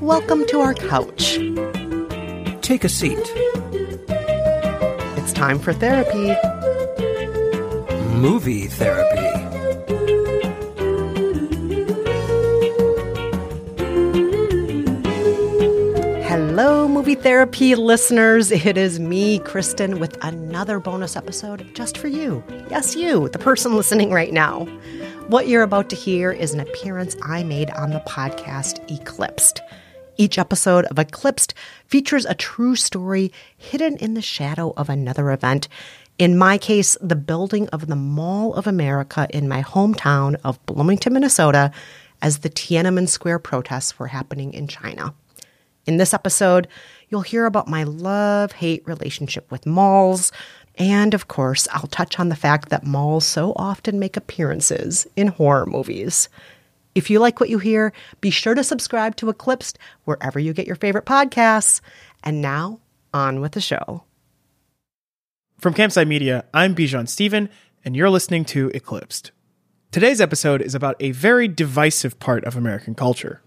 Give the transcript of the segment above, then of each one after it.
Welcome to our couch. Take a seat. It's time for therapy. Movie therapy. Hello, movie therapy listeners. It is me, Kristen, with another bonus episode just for you. Yes, you, the person listening right now. What you're about to hear is an appearance I made on the podcast Eclipsed. Each episode of Eclipsed features a true story hidden in the shadow of another event. In my case, the building of the Mall of America in my hometown of Bloomington, Minnesota, as the Tiananmen Square protests were happening in China. In this episode, you'll hear about my love hate relationship with malls. And of course, I'll touch on the fact that malls so often make appearances in horror movies. If you like what you hear, be sure to subscribe to Eclipsed wherever you get your favorite podcasts. And now, on with the show. From Campside Media, I'm Bijan Stephen, and you're listening to Eclipsed. Today's episode is about a very divisive part of American culture.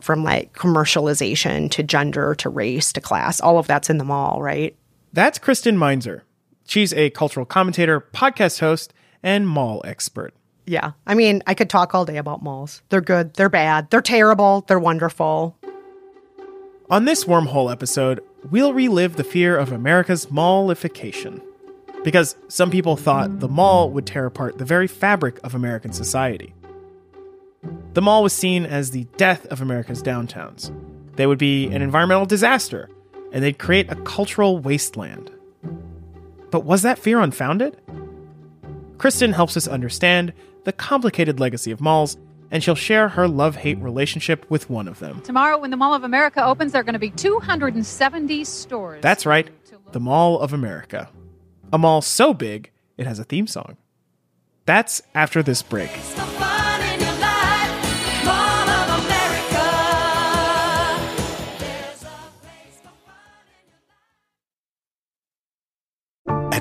From like commercialization to gender to race to class, all of that's in the mall, right? That's Kristen Meinzer. She's a cultural commentator, podcast host, and mall expert. Yeah. I mean, I could talk all day about malls. They're good, they're bad, they're terrible, they're wonderful. On this wormhole episode, we'll relive the fear of America's mallification. Because some people thought the mall would tear apart the very fabric of American society. The mall was seen as the death of America's downtowns. They would be an environmental disaster, and they'd create a cultural wasteland. But was that fear unfounded? Kristen helps us understand the complicated legacy of malls, and she'll share her love hate relationship with one of them. Tomorrow, when the Mall of America opens, there are going to be 270 stores. That's right, the Mall of America. A mall so big, it has a theme song. That's after this break.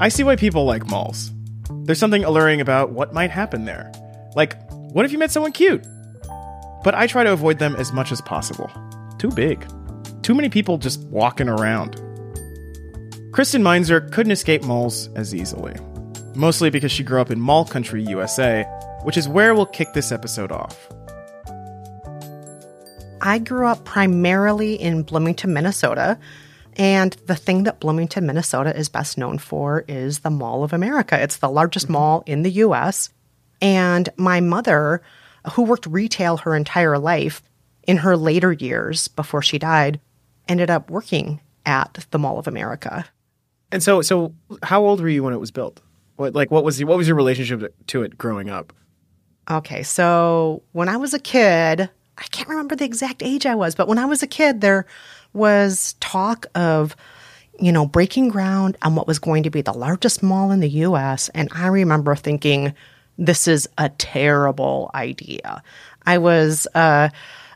I see why people like malls. There's something alluring about what might happen there. Like, what if you met someone cute? But I try to avoid them as much as possible. Too big. Too many people just walking around. Kristen Meinzer couldn't escape malls as easily. Mostly because she grew up in mall country, USA, which is where we'll kick this episode off. I grew up primarily in Bloomington, Minnesota. And the thing that Bloomington, Minnesota is best known for is the Mall of America. It's the largest mm-hmm. mall in the US. And my mother, who worked retail her entire life, in her later years before she died, ended up working at the Mall of America. And so, so how old were you when it was built? What, like, what was the, what was your relationship to it growing up? Okay, so when I was a kid, I can't remember the exact age I was, but when I was a kid, there was talk of, you know, breaking ground on what was going to be the largest mall in the US. And I remember thinking, this is a terrible idea. I was uh,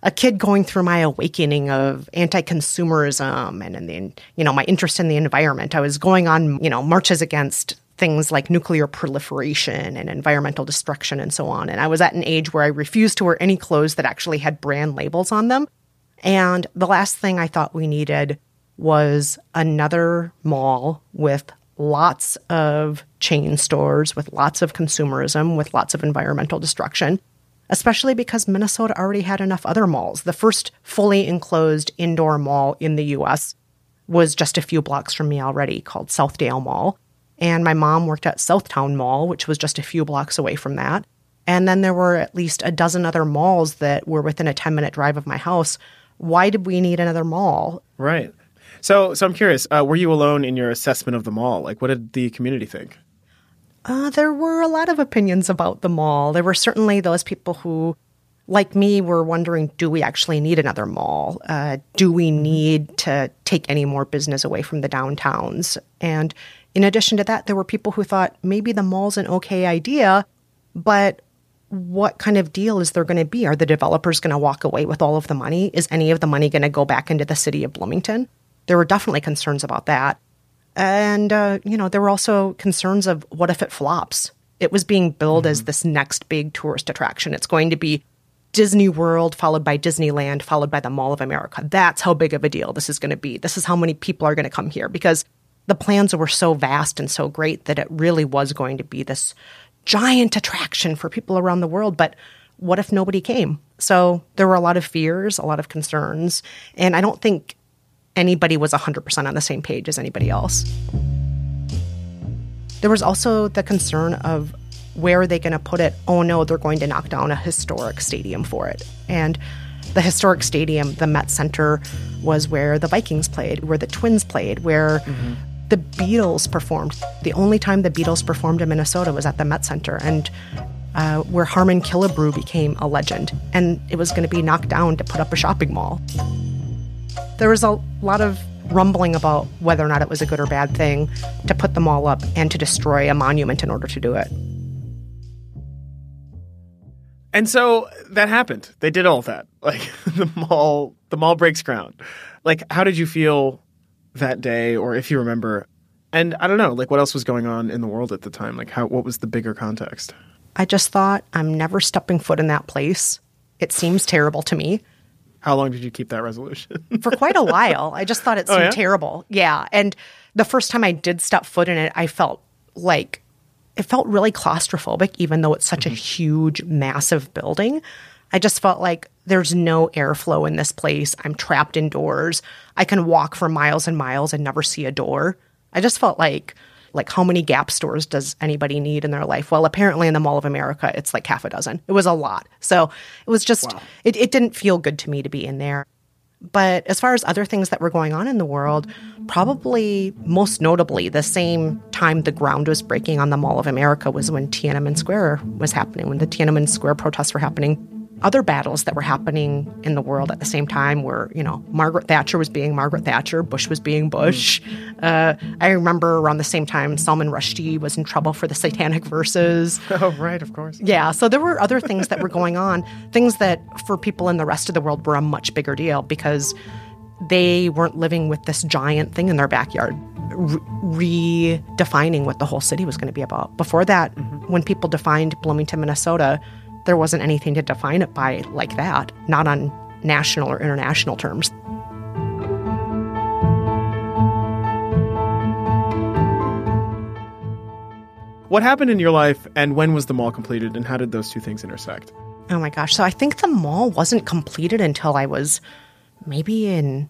a kid going through my awakening of anti-consumerism and, and the, you know, my interest in the environment. I was going on, you know, marches against things like nuclear proliferation and environmental destruction and so on. And I was at an age where I refused to wear any clothes that actually had brand labels on them. And the last thing I thought we needed was another mall with lots of chain stores, with lots of consumerism, with lots of environmental destruction, especially because Minnesota already had enough other malls. The first fully enclosed indoor mall in the US was just a few blocks from me already called Southdale Mall. And my mom worked at Southtown Mall, which was just a few blocks away from that. And then there were at least a dozen other malls that were within a 10 minute drive of my house. Why did we need another mall? Right. So, so I'm curious. Uh, were you alone in your assessment of the mall? Like, what did the community think? Uh, there were a lot of opinions about the mall. There were certainly those people who, like me, were wondering do we actually need another mall? Uh, do we need to take any more business away from the downtowns? And in addition to that, there were people who thought maybe the mall's an okay idea, but what kind of deal is there going to be? Are the developers going to walk away with all of the money? Is any of the money going to go back into the city of Bloomington? There were definitely concerns about that. And, uh, you know, there were also concerns of what if it flops? It was being billed mm-hmm. as this next big tourist attraction. It's going to be Disney World, followed by Disneyland, followed by the Mall of America. That's how big of a deal this is going to be. This is how many people are going to come here because the plans were so vast and so great that it really was going to be this giant attraction for people around the world. But what if nobody came? So there were a lot of fears, a lot of concerns. And I don't think anybody was 100% on the same page as anybody else. There was also the concern of where are they going to put it? Oh no, they're going to knock down a historic stadium for it. And the historic stadium, the Met Center, was where the Vikings played, where the Twins played, where mm-hmm. The Beatles performed. The only time the Beatles performed in Minnesota was at the Met Center, and uh, where Harmon Killebrew became a legend. And it was going to be knocked down to put up a shopping mall. There was a lot of rumbling about whether or not it was a good or bad thing to put them all up and to destroy a monument in order to do it. And so that happened. They did all that. Like the mall, the mall breaks ground. Like, how did you feel that day, or if you remember? And I don't know, like, what else was going on in the world at the time? Like, how what was the bigger context? I just thought, I'm never stepping foot in that place. It seems terrible to me. How long did you keep that resolution? For quite a while. I just thought it oh, seemed oh, yeah? terrible. Yeah. And the first time I did step foot in it, I felt like it felt really claustrophobic, even though it's such mm-hmm. a huge, massive building. I just felt like there's no airflow in this place. I'm trapped indoors. I can walk for miles and miles and never see a door. I just felt like like how many Gap stores does anybody need in their life? Well, apparently in the Mall of America, it's like half a dozen. It was a lot. So it was just, wow. it, it didn't feel good to me to be in there. But as far as other things that were going on in the world, probably most notably, the same time the ground was breaking on the Mall of America was when Tiananmen Square was happening, when the Tiananmen Square protests were happening other battles that were happening in the world at the same time were, you know, Margaret Thatcher was being Margaret Thatcher, Bush was being Bush. Mm. Uh, I remember around the same time Salman Rushdie was in trouble for the satanic verses. Oh, right, of course. Yeah, so there were other things that were going on, things that for people in the rest of the world were a much bigger deal because they weren't living with this giant thing in their backyard, re- redefining what the whole city was going to be about. Before that, mm-hmm. when people defined Bloomington, Minnesota, there wasn't anything to define it by like that, not on national or international terms. What happened in your life and when was the mall completed and how did those two things intersect? Oh my gosh. So I think the mall wasn't completed until I was maybe in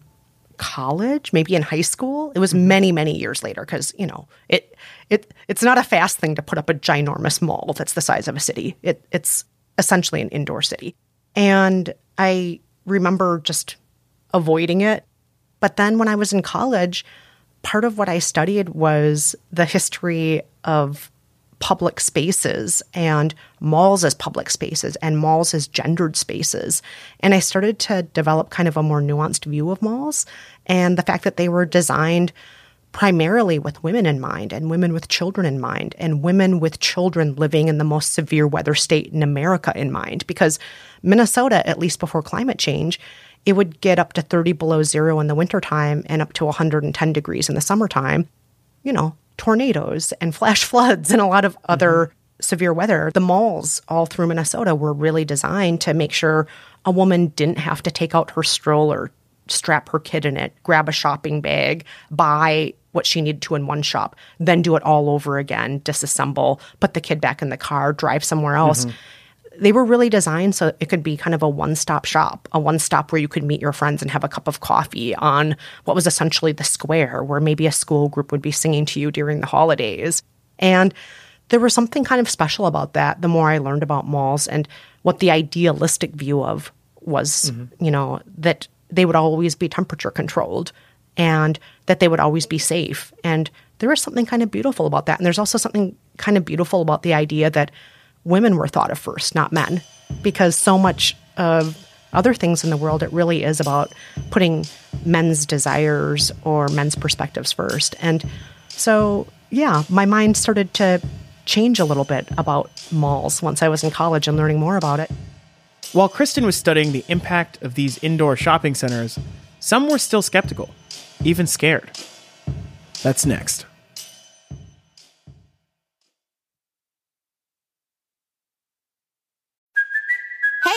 college, maybe in high school. It was mm-hmm. many, many years later because, you know, it it it's not a fast thing to put up a ginormous mall that's the size of a city. It it's essentially an indoor city. And I remember just avoiding it. But then when I was in college, part of what I studied was the history of public spaces and malls as public spaces and malls as gendered spaces. And I started to develop kind of a more nuanced view of malls and the fact that they were designed primarily with women in mind and women with children in mind and women with children living in the most severe weather state in America in mind. Because Minnesota, at least before climate change, it would get up to 30 below zero in the wintertime and up to 110 degrees in the summertime. You know, tornadoes and flash floods and a lot of other mm-hmm. severe weather. The malls all through Minnesota were really designed to make sure a woman didn't have to take out her stroller, strap her kid in it, grab a shopping bag, buy what she needed to in one shop, then do it all over again, disassemble, put the kid back in the car, drive somewhere else. Mm-hmm. They were really designed so it could be kind of a one stop shop, a one stop where you could meet your friends and have a cup of coffee on what was essentially the square, where maybe a school group would be singing to you during the holidays. And there was something kind of special about that the more I learned about malls and what the idealistic view of was, mm-hmm. you know, that they would always be temperature controlled and that they would always be safe. And there is something kind of beautiful about that. And there's also something kind of beautiful about the idea that women were thought of first, not men, because so much of other things in the world, it really is about putting men's desires or men's perspectives first. And so, yeah, my mind started to change a little bit about malls once I was in college and learning more about it. While Kristen was studying the impact of these indoor shopping centers, some were still skeptical even scared. That's next.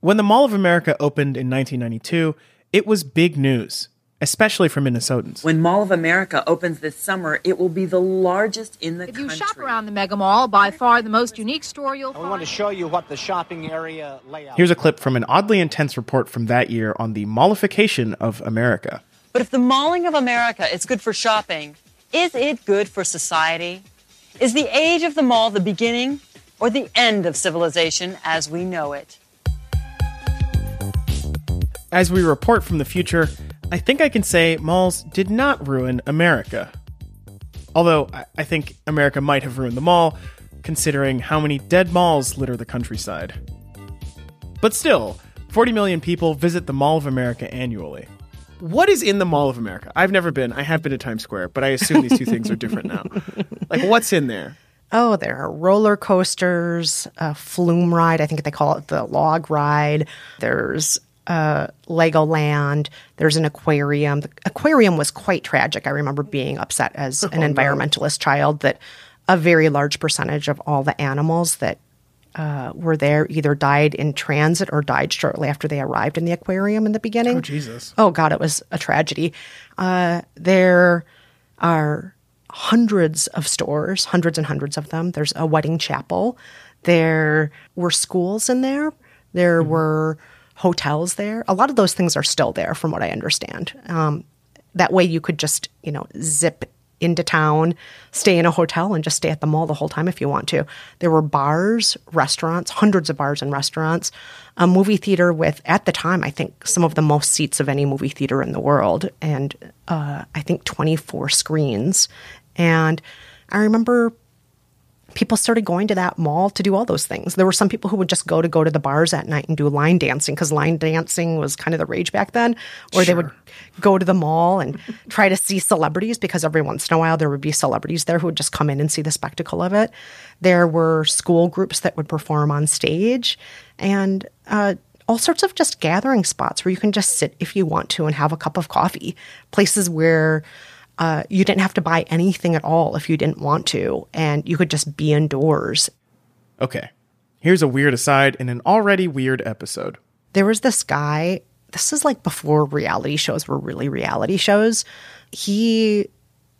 When the Mall of America opened in 1992, it was big news especially for Minnesotans. When Mall of America opens this summer, it will be the largest in the if country. If you shop around the Mega Mall, by far the most unique store you'll find. We want to show you what the shopping area layout. Here's a clip from an oddly intense report from that year on the mallification of America. But if the malling of America is good for shopping, is it good for society? Is the age of the mall the beginning or the end of civilization as we know it? As we report from the future, I think I can say malls did not ruin America. Although I think America might have ruined the mall, considering how many dead malls litter the countryside. But still, 40 million people visit the Mall of America annually. What is in the Mall of America? I've never been. I have been to Times Square, but I assume these two things are different now. Like, what's in there? Oh, there are roller coasters, a flume ride. I think they call it the log ride. There's uh, Legoland. There's an aquarium. The aquarium was quite tragic. I remember being upset as an oh, environmentalist no. child that a very large percentage of all the animals that uh, were there either died in transit or died shortly after they arrived in the aquarium in the beginning. Oh, Jesus. Oh, God, it was a tragedy. Uh, there are hundreds of stores, hundreds and hundreds of them. There's a wedding chapel. There were schools in there. There mm-hmm. were hotels there. A lot of those things are still there, from what I understand. Um, that way, you could just you know zip into town, stay in a hotel, and just stay at the mall the whole time if you want to. There were bars, restaurants, hundreds of bars and restaurants, a movie theater with, at the time, I think some of the most seats of any movie theater in the world, and uh, I think 24 screens. And I remember people started going to that mall to do all those things. There were some people who would just go to go to the bars at night and do line dancing because line dancing was kind of the rage back then. Or sure. they would go to the mall and try to see celebrities because every once in a while there would be celebrities there who would just come in and see the spectacle of it. There were school groups that would perform on stage and uh, all sorts of just gathering spots where you can just sit if you want to and have a cup of coffee. Places where uh, you didn't have to buy anything at all if you didn't want to, and you could just be indoors. Okay, here's a weird aside in an already weird episode. There was this guy, this is like before reality shows were really reality shows. He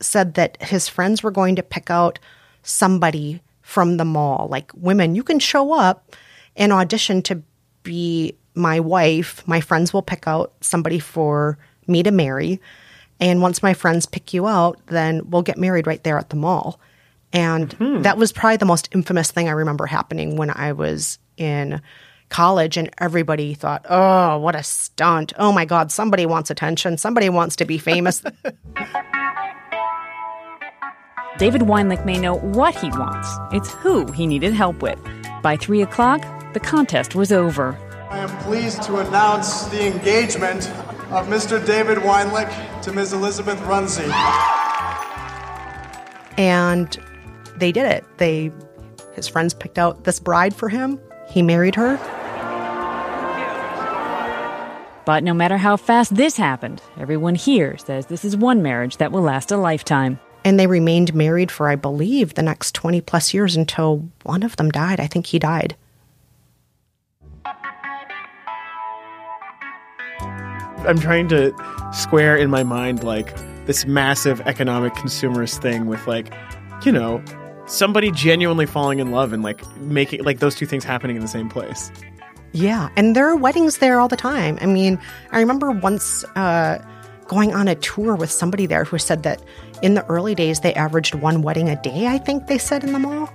said that his friends were going to pick out somebody from the mall, like women, you can show up and audition to be my wife. My friends will pick out somebody for me to marry. And once my friends pick you out, then we'll get married right there at the mall. And hmm. that was probably the most infamous thing I remember happening when I was in college and everybody thought, "Oh, what a stunt. Oh my god, somebody wants attention. Somebody wants to be famous." David Weinlich may know what he wants. It's who he needed help with. By three o'clock, the contest was over. I am pleased to announce the engagement of Mr. David Weinlich to Ms. Elizabeth Runze. and they did it. They his friends picked out this bride for him. He married her. But no matter how fast this happened, everyone here says this is one marriage that will last a lifetime. And they remained married for, I believe, the next 20 plus years until one of them died. I think he died. I'm trying to square in my mind like this massive economic consumerist thing with like, you know, somebody genuinely falling in love and like making like those two things happening in the same place. Yeah. And there are weddings there all the time. I mean, I remember once uh, going on a tour with somebody there who said that in the early days they averaged one wedding a day, I think they said in the mall.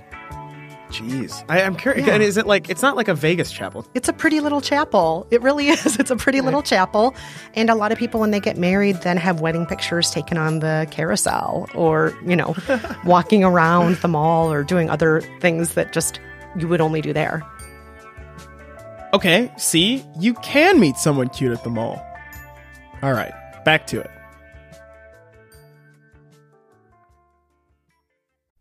Jeez, I, I'm curious. Yeah. And is it like it's not like a Vegas chapel? It's a pretty little chapel. It really is. It's a pretty little chapel. And a lot of people, when they get married, then have wedding pictures taken on the carousel or, you know, walking around the mall or doing other things that just you would only do there. Okay, see, you can meet someone cute at the mall. All right, back to it.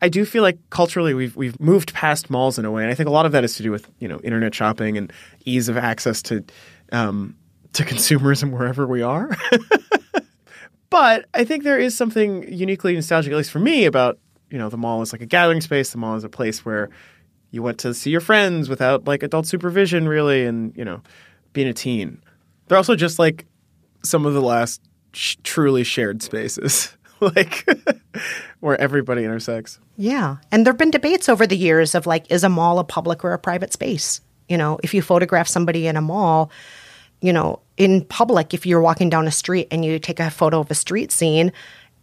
I do feel like culturally we've we've moved past malls in a way, and I think a lot of that is to do with you know internet shopping and ease of access to um, to consumerism wherever we are. but I think there is something uniquely nostalgic, at least for me, about you know the mall is like a gathering space. The mall is a place where you went to see your friends without like adult supervision, really, and you know being a teen. They're also just like some of the last sh- truly shared spaces, like where everybody intersects. Yeah. And there have been debates over the years of like, is a mall a public or a private space? You know, if you photograph somebody in a mall, you know, in public, if you're walking down a street and you take a photo of a street scene,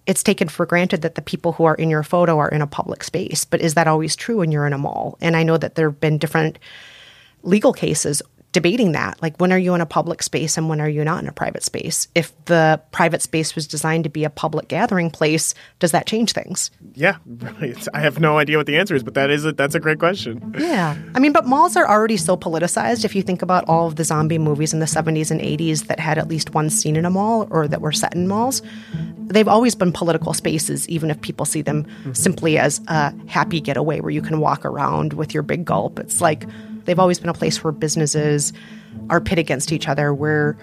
it's taken for granted that the people who are in your photo are in a public space. But is that always true when you're in a mall? And I know that there have been different legal cases debating that. Like, when are you in a public space and when are you not in a private space? If the private space was designed to be a public gathering place, does that change things? Yeah, really. I have no idea what the answer is, but that is a, that's a great question. Yeah. I mean, but malls are already so politicized. If you think about all of the zombie movies in the 70s and 80s that had at least one scene in a mall or that were set in malls, they've always been political spaces, even if people see them mm-hmm. simply as a happy getaway where you can walk around with your big gulp. It's like, They've always been a place where businesses are pit against each other, where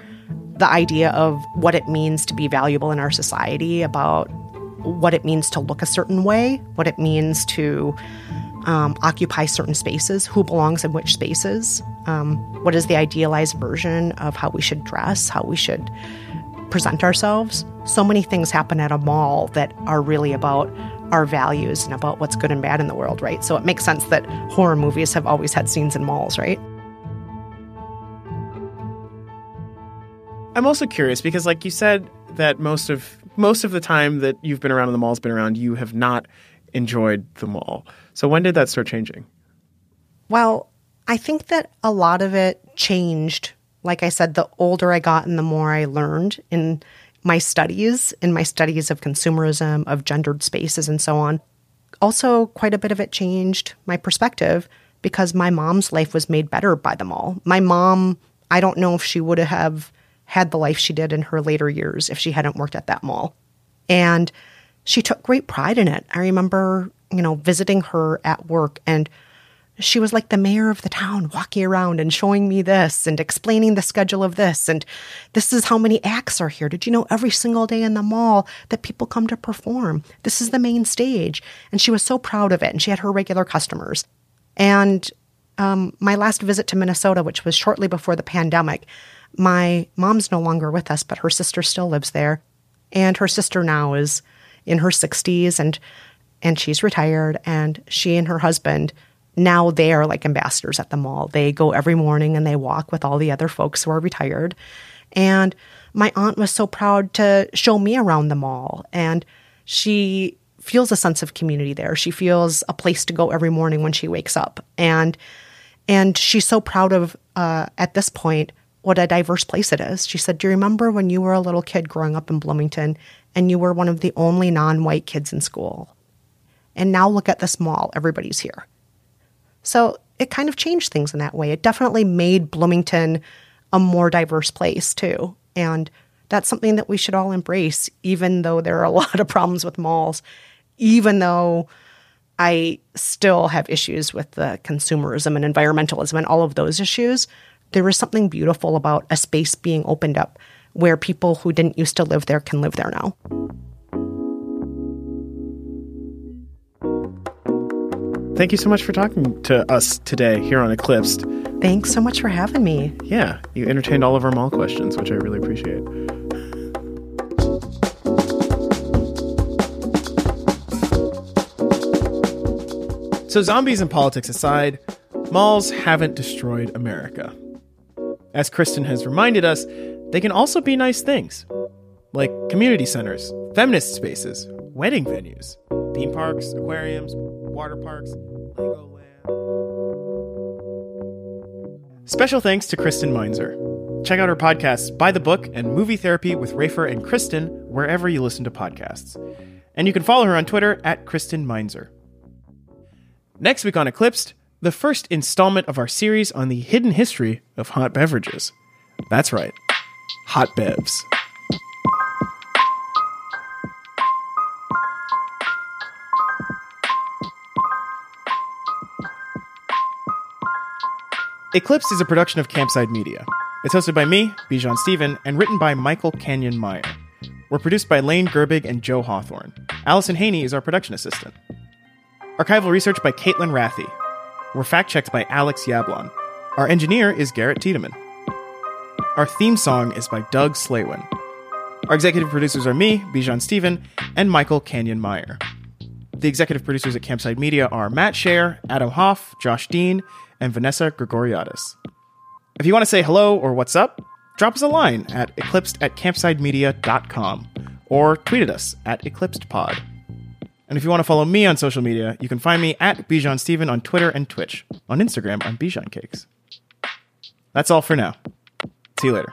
the idea of what it means to be valuable in our society, about what it means to look a certain way, what it means to um, occupy certain spaces, who belongs in which spaces, um, what is the idealized version of how we should dress, how we should present ourselves. So many things happen at a mall that are really about our values and about what's good and bad in the world, right? So it makes sense that horror movies have always had scenes in malls, right? I'm also curious because, like you said, that most of most of the time that you've been around and the mall's been around, you have not enjoyed the mall. So when did that start changing? Well, I think that a lot of it changed. Like I said, the older I got and the more I learned in my studies, and my studies of consumerism, of gendered spaces, and so on. Also, quite a bit of it changed my perspective because my mom's life was made better by the mall. My mom, I don't know if she would have had the life she did in her later years if she hadn't worked at that mall. And she took great pride in it. I remember, you know, visiting her at work and she was like the mayor of the town, walking around and showing me this and explaining the schedule of this. And this is how many acts are here. Did you know every single day in the mall that people come to perform? This is the main stage. And she was so proud of it. And she had her regular customers. And um, my last visit to Minnesota, which was shortly before the pandemic, my mom's no longer with us, but her sister still lives there. And her sister now is in her 60s and and she's retired and she and her husband now they are like ambassadors at the mall. They go every morning and they walk with all the other folks who are retired. And my aunt was so proud to show me around the mall and she feels a sense of community there. She feels a place to go every morning when she wakes up. And and she's so proud of uh, at this point what a diverse place it is. She said, Do you remember when you were a little kid growing up in Bloomington and you were one of the only non white kids in school? And now look at this mall, everybody's here. So it kind of changed things in that way. It definitely made Bloomington a more diverse place, too. And that's something that we should all embrace, even though there are a lot of problems with malls, even though I still have issues with the consumerism and environmentalism and all of those issues there is something beautiful about a space being opened up where people who didn't used to live there can live there now. Thank you so much for talking to us today here on Eclipsed. Thanks so much for having me. Yeah, you entertained all of our mall questions, which I really appreciate. So, zombies and politics aside, malls haven't destroyed America. As Kristen has reminded us, they can also be nice things, like community centers, feminist spaces, wedding venues, theme parks, aquariums, water parks. Special thanks to Kristen Meinzer. Check out her podcasts By the Book and Movie Therapy with Rafer and Kristen wherever you listen to podcasts. And you can follow her on Twitter at Kristen Meinzer. Next week on Eclipsed, the first installment of our series on the hidden history of hot beverages. That's right, hot bevs. Eclipse is a production of Campside Media. It's hosted by me, Bijan Stephen, and written by Michael Canyon Meyer. We're produced by Lane Gerbig and Joe Hawthorne. Allison Haney is our production assistant. Archival research by Caitlin Rathy. We're fact checked by Alex Yablon. Our engineer is Garrett Tiedemann. Our theme song is by Doug Slaywin. Our executive producers are me, Bijan Stephen, and Michael Canyon Meyer. The executive producers at Campside Media are Matt Shaer, Adam Hoff, Josh Dean, and Vanessa Grigoriadis. If you want to say hello or what's up, drop us a line at eclipsed at campsidemedia.com or tweet at us at eclipsedpod. And if you want to follow me on social media, you can find me at Bijan Stephen on Twitter and Twitch. On Instagram, I'm Bijan Cakes. That's all for now. See you later.